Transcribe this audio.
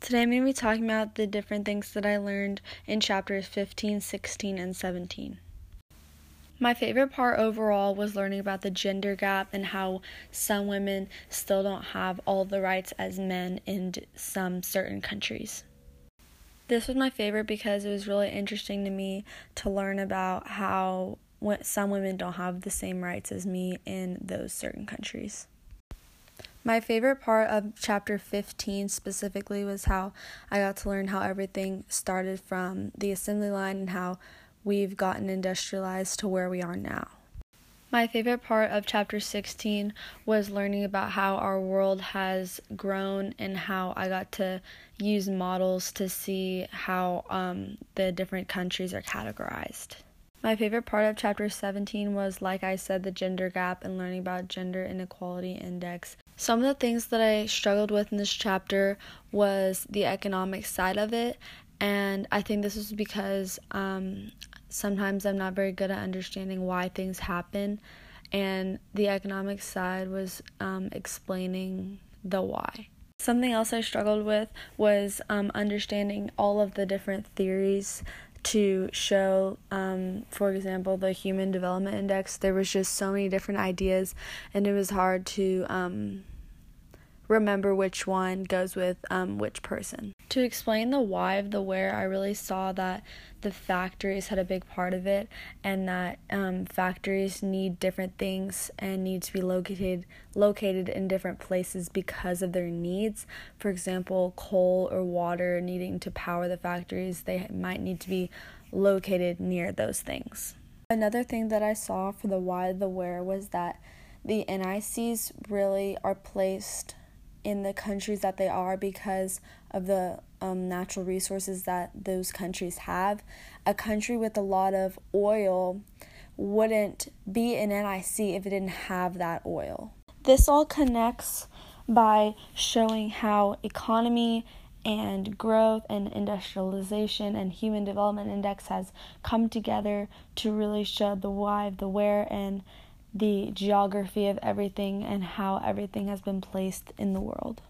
Today I'm going to be talking about the different things that I learned in chapters 15, 16, and 17. My favorite part overall was learning about the gender gap and how some women still don't have all the rights as men in some certain countries. This was my favorite because it was really interesting to me to learn about how some women don't have the same rights as me in those certain countries. My favorite part of chapter 15 specifically was how I got to learn how everything started from the assembly line and how we've gotten industrialized to where we are now. My favorite part of chapter 16 was learning about how our world has grown and how I got to use models to see how um, the different countries are categorized. My favorite part of chapter 17 was, like I said, the gender gap and learning about gender inequality index. Some of the things that I struggled with in this chapter was the economic side of it, and I think this was because um, sometimes I'm not very good at understanding why things happen, and the economic side was um, explaining the why. Something else I struggled with was um, understanding all of the different theories to show, um, for example, the Human Development Index. There was just so many different ideas, and it was hard to um, remember which one goes with um, which person. To explain the why of the where, I really saw that the factories had a big part of it, and that um, factories need different things and need to be located located in different places because of their needs. For example, coal or water needing to power the factories, they might need to be located near those things. Another thing that I saw for the why, of the where was that the NICs really are placed in the countries that they are because of the um, natural resources that those countries have. A country with a lot of oil wouldn't be an NIC if it didn't have that oil. This all connects by showing how economy and growth and industrialization and human development index has come together to really show the why, the where, and the geography of everything and how everything has been placed in the world.